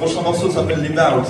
prochain morceau s'appelle Les Barrels.